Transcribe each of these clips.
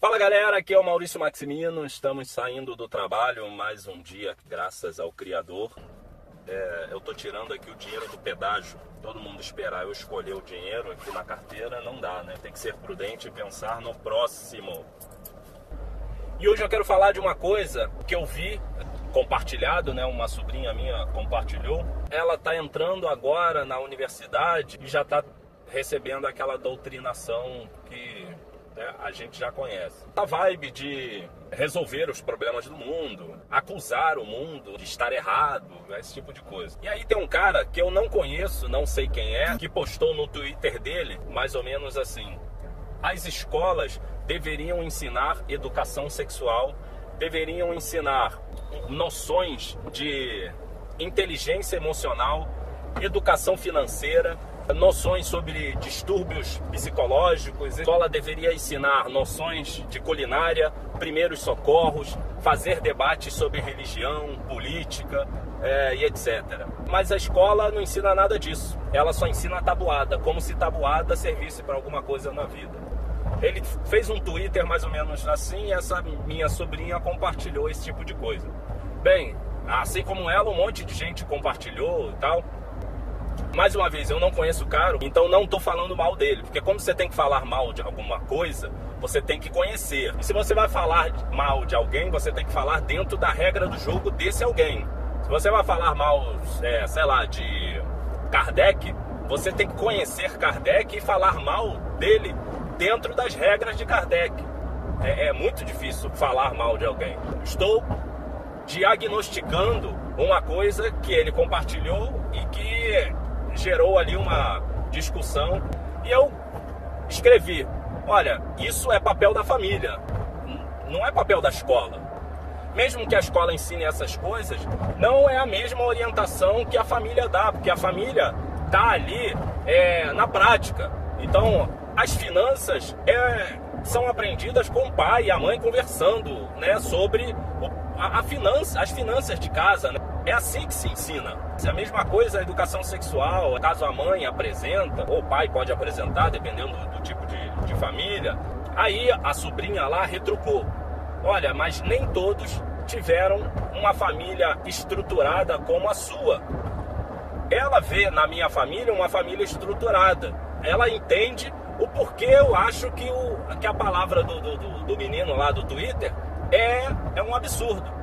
Fala galera, aqui é o Maurício Maximino. Estamos saindo do trabalho mais um dia, graças ao Criador. É, eu tô tirando aqui o dinheiro do pedágio. Todo mundo esperar eu escolher o dinheiro aqui na carteira, não dá, né? Tem que ser prudente e pensar no próximo. E hoje eu quero falar de uma coisa que eu vi compartilhado, né? Uma sobrinha minha compartilhou. Ela tá entrando agora na universidade e já tá recebendo aquela doutrinação que a gente já conhece. A vibe de resolver os problemas do mundo, acusar o mundo de estar errado, esse tipo de coisa. E aí tem um cara que eu não conheço, não sei quem é, que postou no Twitter dele mais ou menos assim: as escolas deveriam ensinar educação sexual, deveriam ensinar noções de inteligência emocional, educação financeira, noções sobre distúrbios psicológicos. A escola deveria ensinar noções de culinária, primeiros socorros, fazer debates sobre religião, política é, e etc. Mas a escola não ensina nada disso. Ela só ensina tabuada, como se tabuada servisse para alguma coisa na vida. Ele fez um Twitter mais ou menos assim e essa minha sobrinha compartilhou esse tipo de coisa. Bem, assim como ela, um monte de gente compartilhou e tal. Mais uma vez, eu não conheço o cara, então não estou falando mal dele, porque como você tem que falar mal de alguma coisa, você tem que conhecer. E se você vai falar mal de alguém, você tem que falar dentro da regra do jogo desse alguém. Se você vai falar mal, é, sei lá, de Kardec, você tem que conhecer Kardec e falar mal dele dentro das regras de Kardec. É, é muito difícil falar mal de alguém. Estou diagnosticando uma coisa que ele compartilhou e que gerou ali uma discussão e eu escrevi: olha, isso é papel da família, não é papel da escola. Mesmo que a escola ensine essas coisas, não é a mesma orientação que a família dá, porque a família está ali é, na prática. Então, as finanças é, são aprendidas com o pai e a mãe conversando né, sobre a, a finança, as finanças de casa. Né? É assim que se ensina. É a mesma coisa a educação sexual, caso a mãe apresenta, ou o pai pode apresentar, dependendo do, tipo de, de família. Aí a sobrinha lá retrucou: Olha, mas nem todos tiveram uma família estruturada como a sua. Ela vê na minha família uma família estruturada. Ela entende o porquê eu acho que, o, que a palavra do, do, do menino lá do Twitter é, é um absurdo.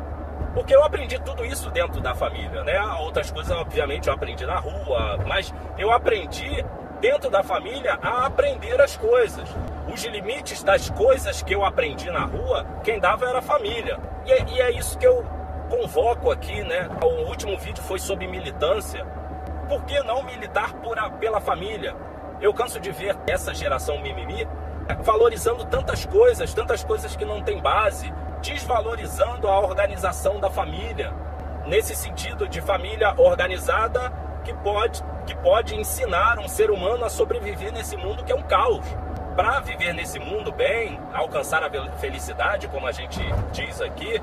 Porque eu aprendi tudo isso dentro da família, né? Outras coisas, obviamente, eu aprendi na rua, mas eu aprendi dentro da família a aprender as coisas. Os limites das coisas que eu aprendi na rua, quem dava era a família. E é, e é isso que eu convoco aqui, né? O último vídeo foi sobre militância. Por que não militar por a, pela família? Eu canso de ver essa geração mimimi valorizando tantas coisas, tantas coisas que não têm base, desvalorizando a organização da família, nesse sentido de família organizada que pode, que pode ensinar um ser humano a sobreviver nesse mundo que é um caos. Para viver nesse mundo bem, alcançar a felicidade, como a gente diz aqui,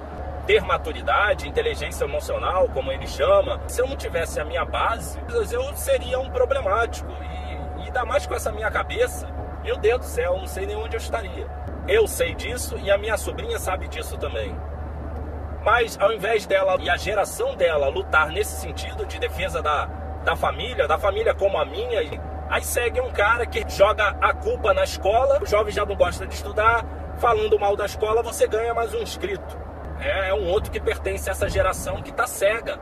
ter maturidade, inteligência emocional, como ele chama. Se eu não tivesse a minha base, eu seria um problemático. E, e ainda mais com essa minha cabeça, meu Deus do céu, não sei nem onde eu estaria. Eu sei disso e a minha sobrinha sabe disso também. Mas ao invés dela e a geração dela lutar nesse sentido de defesa da, da família, da família como a minha, aí segue um cara que joga a culpa na escola, o jovem já não gosta de estudar, falando mal da escola, você ganha mais um inscrito. É, é um outro que pertence a essa geração que está cega.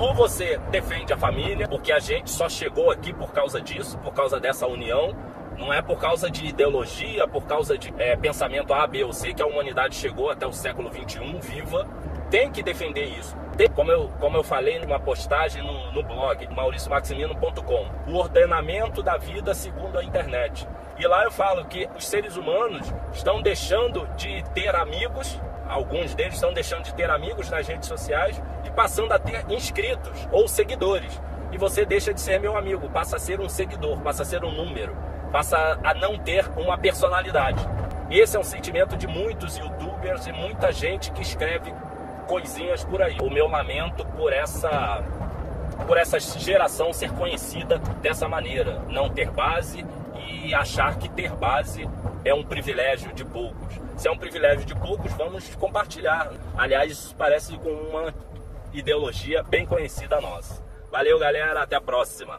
Ou você defende a família, porque a gente só chegou aqui por causa disso, por causa dessa união, não é por causa de ideologia, por causa de é, pensamento A, B ou C que a humanidade chegou até o século XXI viva. Tem que defender isso. Tem, como, eu, como eu falei numa postagem no, no blog, mauriciomaximino.com, o ordenamento da vida segundo a internet. E lá eu falo que os seres humanos estão deixando de ter amigos, alguns deles estão deixando de ter amigos nas redes sociais e passando a ter inscritos ou seguidores. E você deixa de ser meu amigo, passa a ser um seguidor, passa a ser um número passa a não ter uma personalidade. Esse é um sentimento de muitos youtubers e muita gente que escreve coisinhas por aí. O meu lamento por essa por essa geração ser conhecida dessa maneira, não ter base e achar que ter base é um privilégio de poucos. Se é um privilégio de poucos, vamos compartilhar. Aliás, isso parece com uma ideologia bem conhecida nossa. Valeu, galera, até a próxima.